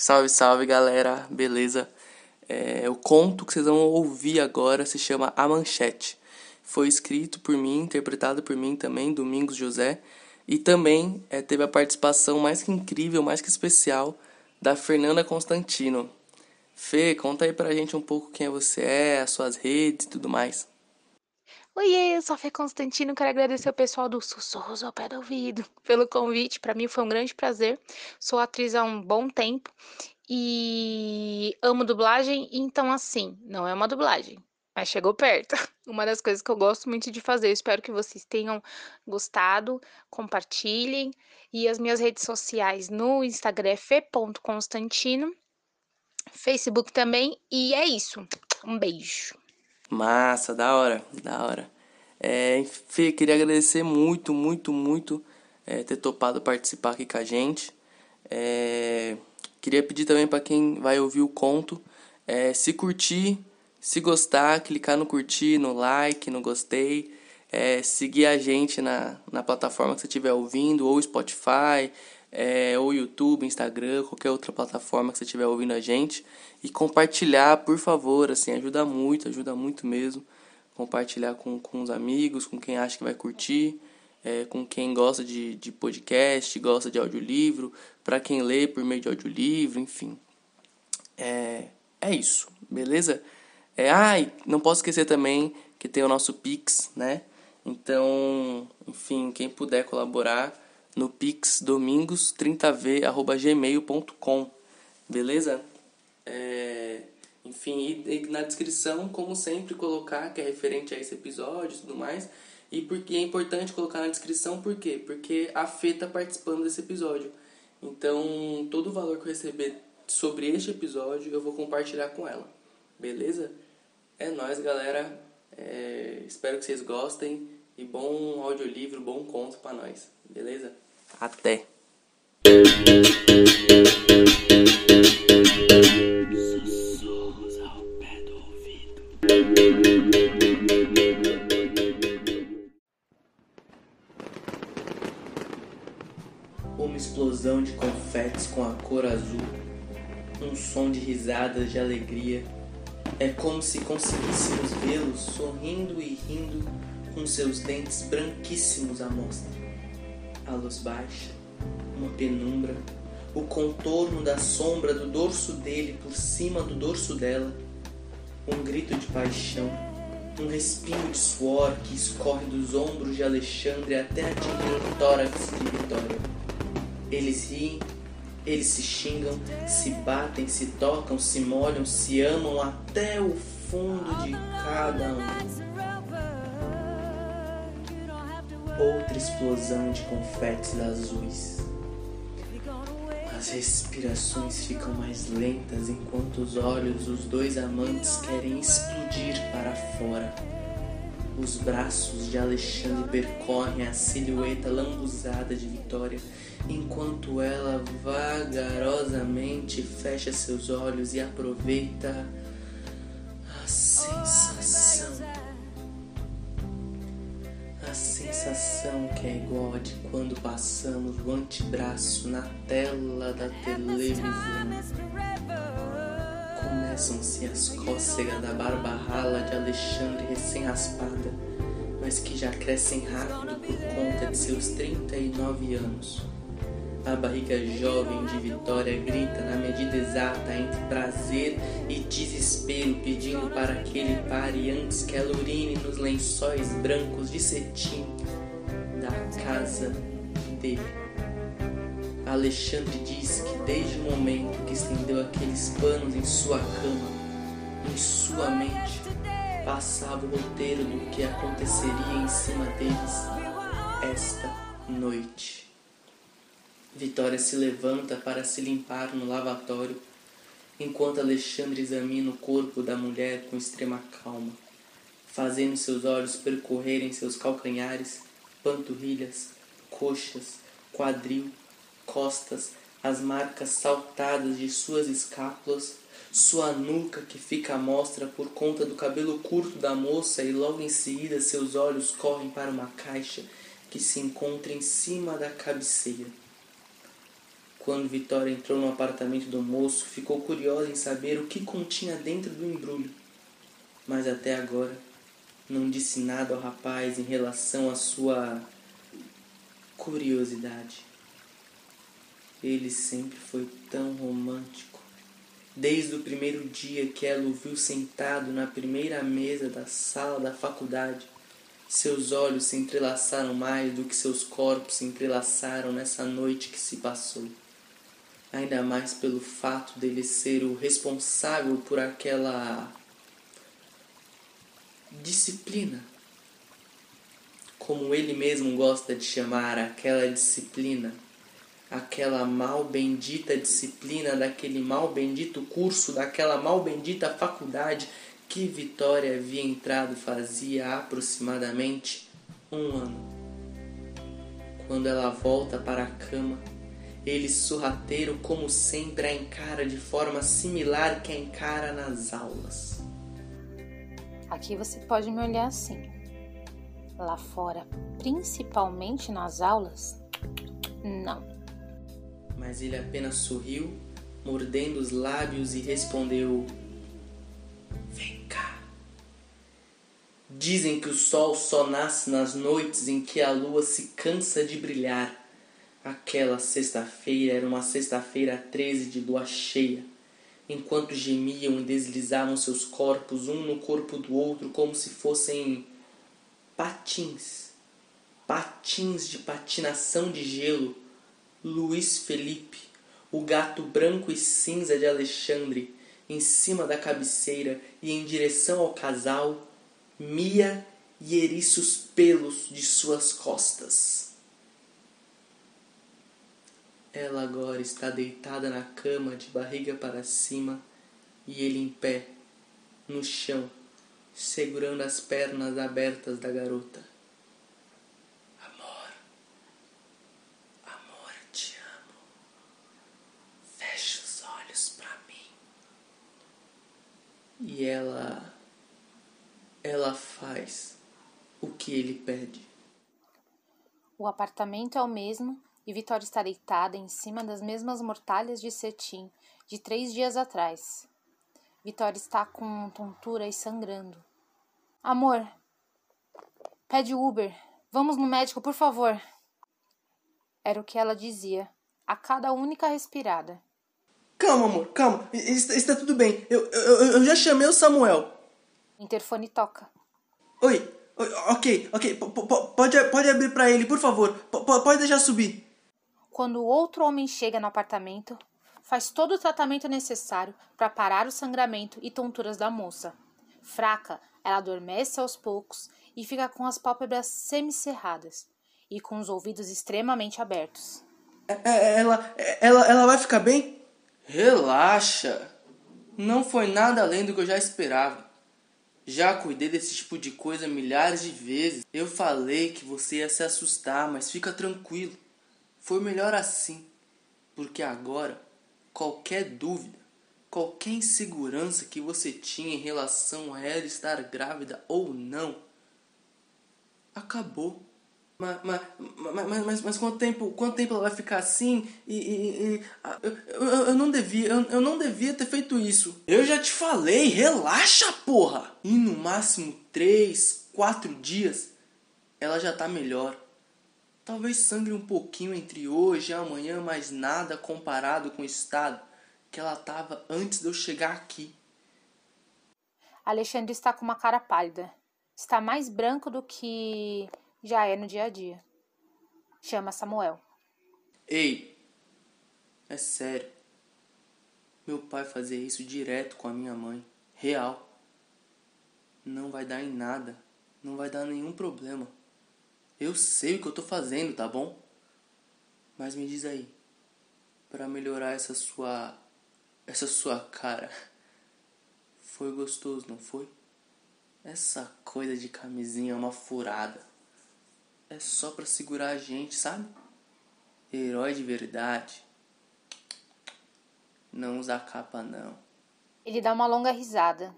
Salve, salve galera, beleza? É, o conto que vocês vão ouvir agora se chama A Manchete. Foi escrito por mim, interpretado por mim também, Domingos José, e também é, teve a participação mais que incrível, mais que especial, da Fernanda Constantino. Fê, conta aí pra gente um pouco quem você é, as suas redes e tudo mais. Oiê, eu sou a Fê Constantino, quero agradecer o pessoal do Sussurros ao Pé do Ouvido pelo convite. Para mim foi um grande prazer. Sou atriz há um bom tempo e amo dublagem, então assim, não é uma dublagem, mas chegou perto. Uma das coisas que eu gosto muito de fazer. Espero que vocês tenham gostado, compartilhem. E as minhas redes sociais no Instagram é fe.constantino, Facebook também, e é isso. Um beijo. Massa, da hora, da hora. É, queria agradecer muito, muito, muito é, ter topado participar aqui com a gente. É, queria pedir também para quem vai ouvir o conto, é, se curtir, se gostar, clicar no curtir, no like, no gostei. É, seguir a gente na, na plataforma que você estiver ouvindo, ou Spotify, é, ou YouTube, Instagram, qualquer outra plataforma que você estiver ouvindo a gente. E compartilhar, por favor, assim, ajuda muito, ajuda muito mesmo. Compartilhar com, com os amigos, com quem acha que vai curtir, é, com quem gosta de, de podcast, gosta de audiolivro, para quem lê por meio de audiolivro, enfim. É, é isso, beleza? É, ai, ah, não posso esquecer também que tem o nosso Pix, né? Então, enfim, quem puder colaborar no pixdomingos30v@gmail.com. Beleza? É, enfim, e, na descrição, como sempre, colocar que é referente a esse episódio e tudo mais. E porque é importante colocar na descrição, por quê? Porque a Fê tá participando desse episódio. Então, todo o valor que eu receber sobre este episódio, eu vou compartilhar com ela. Beleza? É nóis, galera. É, espero que vocês gostem. E bom audiolivro, bom conto para nós. Beleza? Até! Confetes com a cor azul, um som de risadas de alegria. É como se conseguíssemos vê-los sorrindo e rindo com seus dentes branquíssimos à mostra. A luz baixa, uma penumbra, o contorno da sombra do dorso dele por cima do dorso dela, um grito de paixão, um respingo de suor que escorre dos ombros de Alexandre até atingir o tórax de Vitória. Eles riem, eles se xingam, se batem, se tocam, se molham, se amam até o fundo de cada um. Outra explosão de confetes azuis. As respirações ficam mais lentas enquanto os olhos dos dois amantes querem explodir para fora. Os braços de Alexandre percorrem a silhueta lambuzada de Vitória, enquanto ela vagarosamente fecha seus olhos e aproveita a sensação sensação que é igual a de quando passamos o antebraço na tela da televisão. Começam-se as cócegas da barba rala de Alexandre recém-raspada, mas que já crescem rápido por conta de seus 39 anos. A barriga jovem de Vitória grita na medida exata entre prazer e desespero, pedindo para que ele pare antes que ela urine nos lençóis brancos de cetim da casa dele. Alexandre diz que desde o momento que estendeu aqueles panos em sua cama, em sua mente, passava o roteiro do que aconteceria em cima deles esta noite. Vitória se levanta para se limpar no lavatório, enquanto Alexandre examina o corpo da mulher com extrema calma, fazendo seus olhos percorrerem seus calcanhares, panturrilhas, coxas, quadril, costas, as marcas saltadas de suas escápulas, sua nuca que fica à mostra por conta do cabelo curto da moça e logo em seguida seus olhos correm para uma caixa que se encontra em cima da cabeceira. quando Vitória entrou no apartamento do moço, ficou curiosa em saber o que continha dentro do embrulho. Mas até agora não disse nada ao rapaz em relação à sua curiosidade. Ele sempre foi tão romântico. Desde o primeiro dia que ela o viu sentado na primeira mesa da sala da faculdade, seus olhos se entrelaçaram mais do que seus corpos se entrelaçaram nessa noite que se passou. Ainda mais pelo fato dele ser o responsável por aquela disciplina. Como ele mesmo gosta de chamar aquela disciplina, aquela mal bendita disciplina daquele mal bendito curso, daquela mal bendita faculdade que Vitória havia entrado fazia aproximadamente um ano. Quando ela volta para a cama, ele sorrateiro, como sempre, a encara de forma similar que a encara nas aulas. Aqui você pode me olhar assim. Lá fora, principalmente nas aulas, não. Mas ele apenas sorriu, mordendo os lábios e respondeu: Vem cá. Dizem que o sol só nasce nas noites em que a lua se cansa de brilhar. Aquela sexta-feira era uma sexta-feira 13 de lua cheia enquanto gemiam e deslizavam seus corpos um no corpo do outro como se fossem patins, patins de patinação de gelo. Luiz Felipe, o gato branco e cinza de Alexandre, em cima da cabeceira e em direção ao casal, Mia e eriça os pelos de suas costas. Ela agora está deitada na cama, de barriga para cima, e ele em pé, no chão, segurando as pernas abertas da garota. Amor, amor, te amo. Feche os olhos para mim. E ela, ela faz o que ele pede. O apartamento é o mesmo e Vitória está deitada em cima das mesmas mortalhas de cetim de três dias atrás. Vitória está com tontura e sangrando. Amor, pede Uber. Vamos no médico, por favor. Era o que ela dizia a cada única respirada. Calma, amor, calma. Está, está tudo bem. Eu, eu, eu já chamei o Samuel. Interfone toca. Oi, ok, ok. P pode, pode abrir para ele, por favor. P pode deixar subir. Quando outro homem chega no apartamento, faz todo o tratamento necessário para parar o sangramento e tonturas da moça. Fraca, ela adormece aos poucos e fica com as pálpebras semicerradas e com os ouvidos extremamente abertos. É, é, ela, ela, ela vai ficar bem? Relaxa. Não foi nada além do que eu já esperava. Já cuidei desse tipo de coisa milhares de vezes. Eu falei que você ia se assustar, mas fica tranquilo. Foi melhor assim, porque agora qualquer dúvida, qualquer insegurança que você tinha em relação a ela estar grávida ou não, acabou. Mas, mas, mas, mas, mas quanto, tempo, quanto tempo ela vai ficar assim? E, e, e eu, eu, eu, não devia, eu, eu não devia ter feito isso. Eu já te falei, relaxa, porra! E no máximo três, quatro dias, ela já tá melhor. Talvez sangre um pouquinho entre hoje e amanhã, mas nada comparado com o estado que ela estava antes de eu chegar aqui. Alexandre está com uma cara pálida. Está mais branco do que já é no dia a dia. Chama Samuel. Ei, é sério. Meu pai fazia isso direto com a minha mãe. Real. Não vai dar em nada. Não vai dar nenhum problema. Eu sei o que eu tô fazendo, tá bom? Mas me diz aí, para melhorar essa sua essa sua cara. Foi gostoso, não foi? Essa coisa de camisinha é uma furada. É só para segurar a gente, sabe? Herói de verdade. Não usa capa não. Ele dá uma longa risada.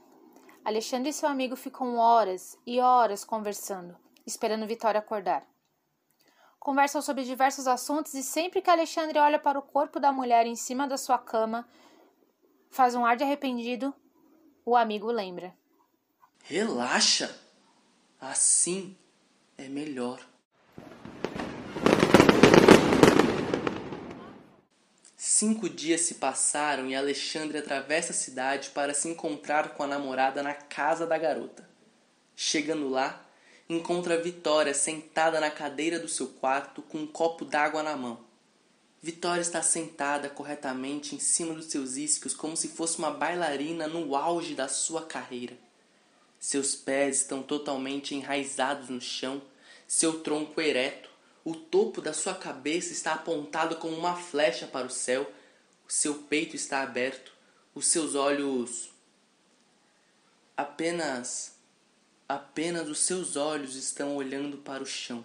Alexandre e seu amigo ficam horas e horas conversando esperando Vitória acordar. conversam sobre diversos assuntos e sempre que Alexandre olha para o corpo da mulher em cima da sua cama, faz um ar de arrependido, o amigo lembra. Relaxa! Assim é melhor. Cinco dias se passaram e Alexandre atravessa a cidade para se encontrar com a namorada na casa da garota. Chegando lá, encontra Vitória sentada na cadeira do seu quarto com um copo d'água na mão. Vitória está sentada corretamente em cima dos seus isquios como se fosse uma bailarina no auge da sua carreira. Seus pés estão totalmente enraizados no chão, seu tronco ereto, o topo da sua cabeça está apontado como uma flecha para o céu, o seu peito está aberto, os seus olhos apenas Apenas os seus olhos estão olhando para o chão.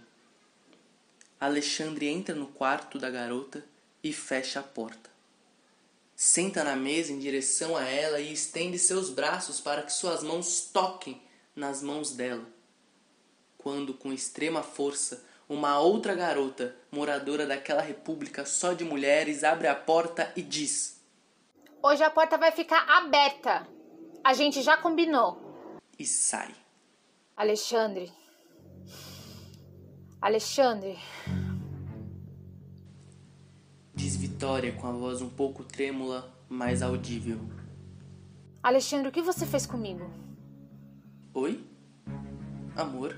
Alexandre entra no quarto da garota e fecha a porta. Senta na mesa em direção a ela e estende seus braços para que suas mãos toquem nas mãos dela. Quando, com extrema força, uma outra garota, moradora daquela república só de mulheres, abre a porta e diz: Hoje a porta vai ficar aberta. A gente já combinou. E sai. Alexandre. Alexandre. Diz Vitória com a voz um pouco trêmula, mas audível. Alexandre, o que você fez comigo? Oi? Amor?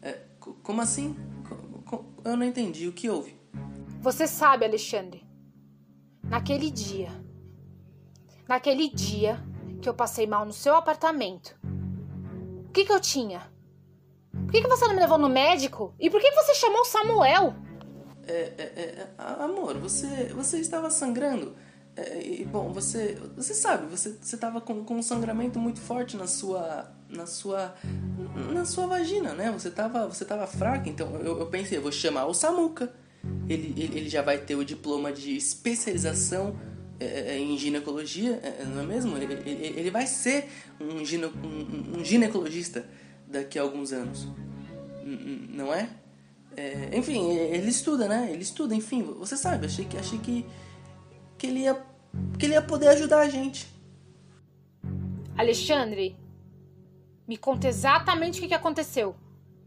É, como assim? Eu não entendi. O que houve? Você sabe, Alexandre. Naquele dia. Naquele dia que eu passei mal no seu apartamento o que, que eu tinha? Por que, que você não me levou no médico? E por que você chamou Samuel? É, é, é, amor, você, você estava sangrando. É, e, bom, você, você sabe, você estava com, com um sangramento muito forte na sua, na sua, na sua vagina, né? Você estava você tava fraca, então eu, eu pensei, eu vou chamar o Samuca. Ele, ele, ele já vai ter o diploma de especialização é, é, em ginecologia, é, não é mesmo? Ele, ele, ele vai ser um, gine, um, um, ginecologista daqui a alguns anos, não é? é? Enfim, ele estuda, né? Ele estuda, enfim, você sabe, achei que, achei que, que, ele, ia, que ele ia poder ajudar a gente. Alexandre, me conta exatamente o que aconteceu.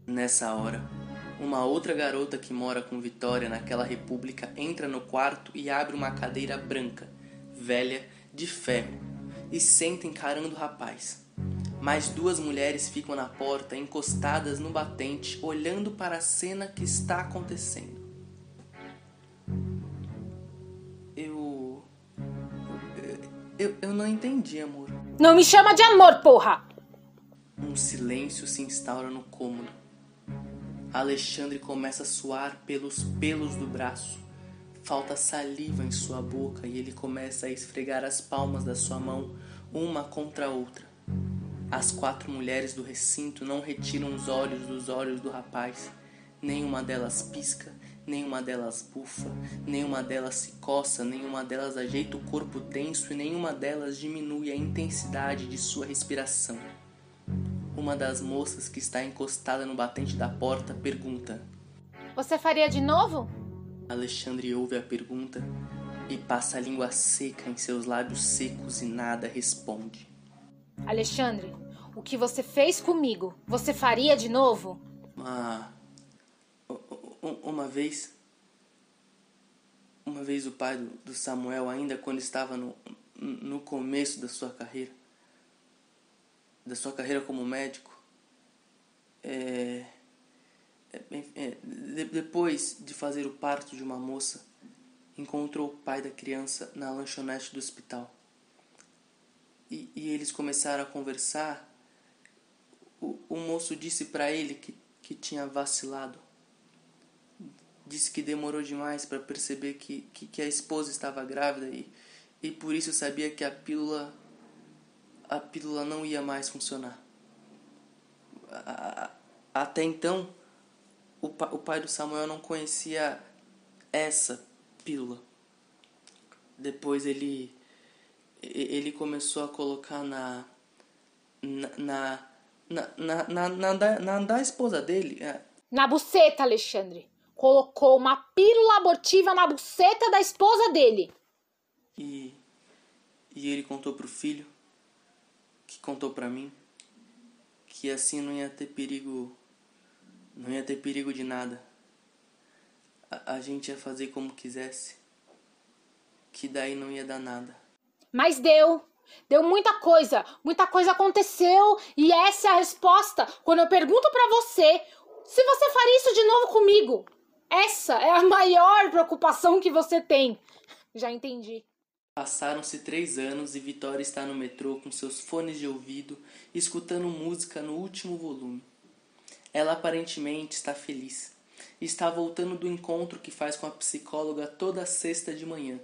Nessa hora, uma outra garota que mora com Vitória naquela república entra no quarto e abre uma cadeira branca velha, de ferro, e senta encarando o rapaz. Mais duas mulheres ficam na porta, encostadas no batente, olhando para a cena que está acontecendo. Eu. Eu, eu não entendi, amor. Não me chama de amor, porra! Um silêncio se instaura no cômodo. Alexandre começa a suar pelos pelos do braço. Falta saliva em sua boca e ele começa a esfregar as palmas da sua mão uma contra a outra. As quatro mulheres do recinto não retiram os olhos dos olhos do rapaz. Nenhuma delas pisca, nenhuma delas bufa, nenhuma delas se coça, nenhuma delas ajeita o corpo tenso e nenhuma delas diminui a intensidade de sua respiração. Uma das moças que está encostada no batente da porta pergunta: Você faria de novo? Alexandre ouve a pergunta e passa a língua seca em seus lábios secos e nada responde. Alexandre, o que você fez comigo, você faria de novo? Uma. Uma vez. Uma vez o pai do Samuel, ainda quando estava no, no começo da sua carreira, da sua carreira como médico, é é, é, depois de fazer o parto de uma moça, encontrou o pai da criança na lanchonete do hospital. E, e eles começaram a conversar. O, o moço disse para ele que, que tinha vacilado. Disse que demorou demais para perceber que, que, que, a esposa estava grávida e, e por isso sabia que a pílula a pílula não ia mais funcionar. Até então, o, o pai do Samuel não conhecia essa pílula. Depois ele ele começou a colocar na na na na, na, na, na, da, na da esposa dele. É. Na buceta, Alexandre. colocou uma pílula abortiva na buceta da esposa dele. E. E ele contou pro filho, que contou para mim, que assim não ia ter perigo. Não ia ter perigo de nada. A, a gente ia fazer como quisesse. Que daí não ia dar nada. Mas deu. Deu muita coisa, muita coisa aconteceu e essa é a resposta quando eu pergunto para você se você faria isso de novo comigo. Essa é a maior preocupação que você tem. Já entendi. Passaram-se três anos e Vitória está no metrô com seus fones de ouvido, escutando música no último volume. Ela aparentemente está feliz. Está voltando do encontro que faz com a psicóloga toda sexta de manhã.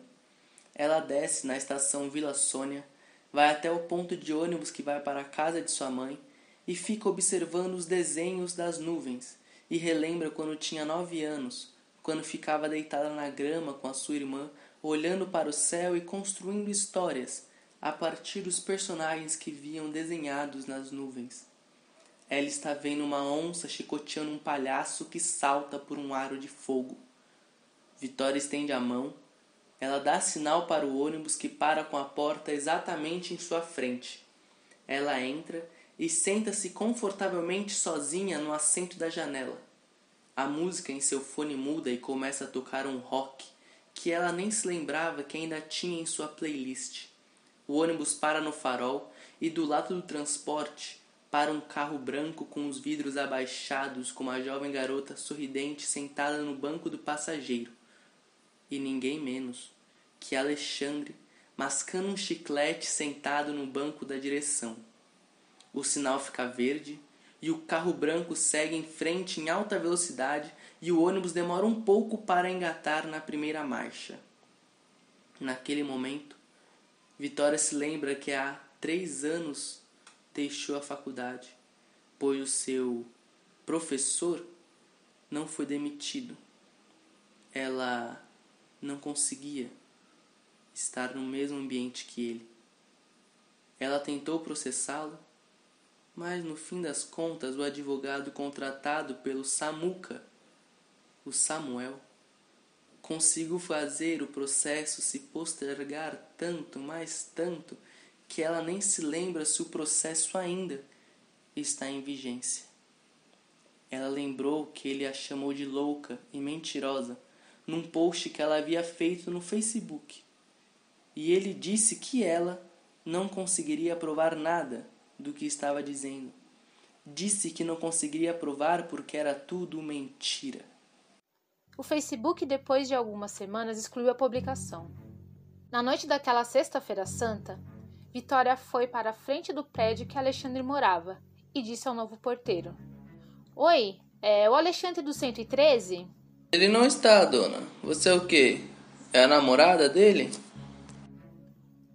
Ela desce na estação Vila Sônia, vai até o ponto de ônibus que vai para a casa de sua mãe e fica observando os desenhos das nuvens e relembra quando tinha nove anos, quando ficava deitada na grama com a sua irmã, olhando para o céu e construindo histórias a partir dos personagens que viam desenhados nas nuvens. Ela está vendo uma onça chicoteando um palhaço que salta por um aro de fogo. Vitória estende a mão. Ela dá sinal para o ônibus que para com a porta exatamente em sua frente. Ela entra e senta-se confortavelmente sozinha no assento da janela. A música em seu fone muda e começa a tocar um rock que ela nem se lembrava que ainda tinha em sua playlist. O ônibus para no farol e do lado do transporte para um carro branco com os vidros abaixados com uma jovem garota sorridente sentada no banco do passageiro. E ninguém menos que Alexandre mascando um chiclete sentado no banco da direção. O sinal fica verde e o carro branco segue em frente em alta velocidade e o ônibus demora um pouco para engatar na primeira marcha. Naquele momento, Vitória se lembra que há três anos deixou a faculdade, pois o seu professor não foi demitido. Ela não conseguia estar no mesmo ambiente que ele. Ela tentou processá-lo, mas no fim das contas, o advogado contratado pelo Samuca, o Samuel, conseguiu fazer o processo se postergar tanto, mais tanto, que ela nem se lembra se o processo ainda está em vigência. Ela lembrou que ele a chamou de louca e mentirosa num post que ela havia feito no Facebook. E ele disse que ela não conseguiria provar nada do que estava dizendo. Disse que não conseguiria provar porque era tudo mentira. O Facebook, depois de algumas semanas, excluiu a publicação. Na noite daquela Sexta-feira Santa, Vitória foi para a frente do prédio que Alexandre morava e disse ao novo porteiro: Oi, é o Alexandre do 113? Ele não está, dona. Você é o quê? É a namorada dele?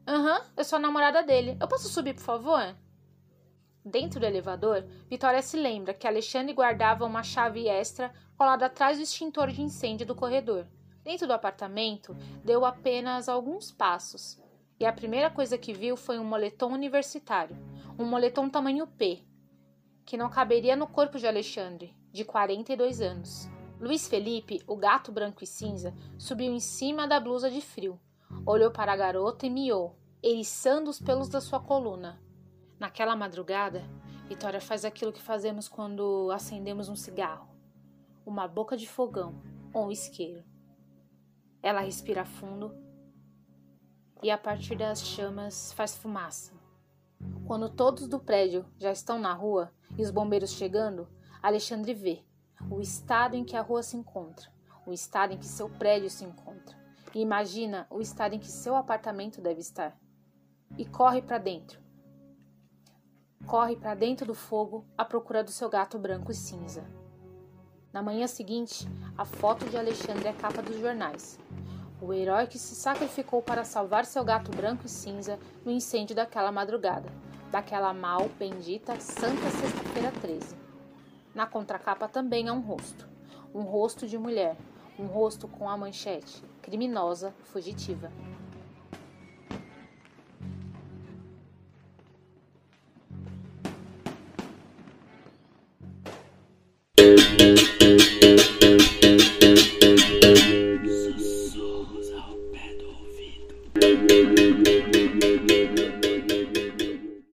Aham, uhum, eu sou a namorada dele. Eu posso subir, por favor? Dentro do elevador, Vitória se lembra que Alexandre guardava uma chave extra colada atrás do extintor de incêndio do corredor. Dentro do apartamento, deu apenas alguns passos e a primeira coisa que viu foi um moletom universitário, um moletom tamanho P, que não caberia no corpo de Alexandre, de 42 anos. Luiz Felipe, o gato branco e cinza, subiu em cima da blusa de frio, olhou para a garota e miou, eriçando os pelos da sua coluna. Naquela madrugada, Vitória faz aquilo que fazemos quando acendemos um cigarro, uma boca de fogão ou um isqueiro. Ela respira fundo e a partir das chamas faz fumaça. Quando todos do prédio já estão na rua e os bombeiros chegando, Alexandre vê o estado em que a rua se encontra, o estado em que seu prédio se encontra, e imagina o estado em que seu apartamento deve estar. E corre para dentro corre para dentro do fogo à procura do seu gato branco e cinza. Na manhã seguinte, a foto de Alexandre é capa dos jornais. O herói que se sacrificou para salvar seu gato branco e cinza no incêndio daquela madrugada, daquela mal bendita Santa Sexta-feira 13. Na contracapa também há um rosto, um rosto de mulher, um rosto com a manchete criminosa fugitiva.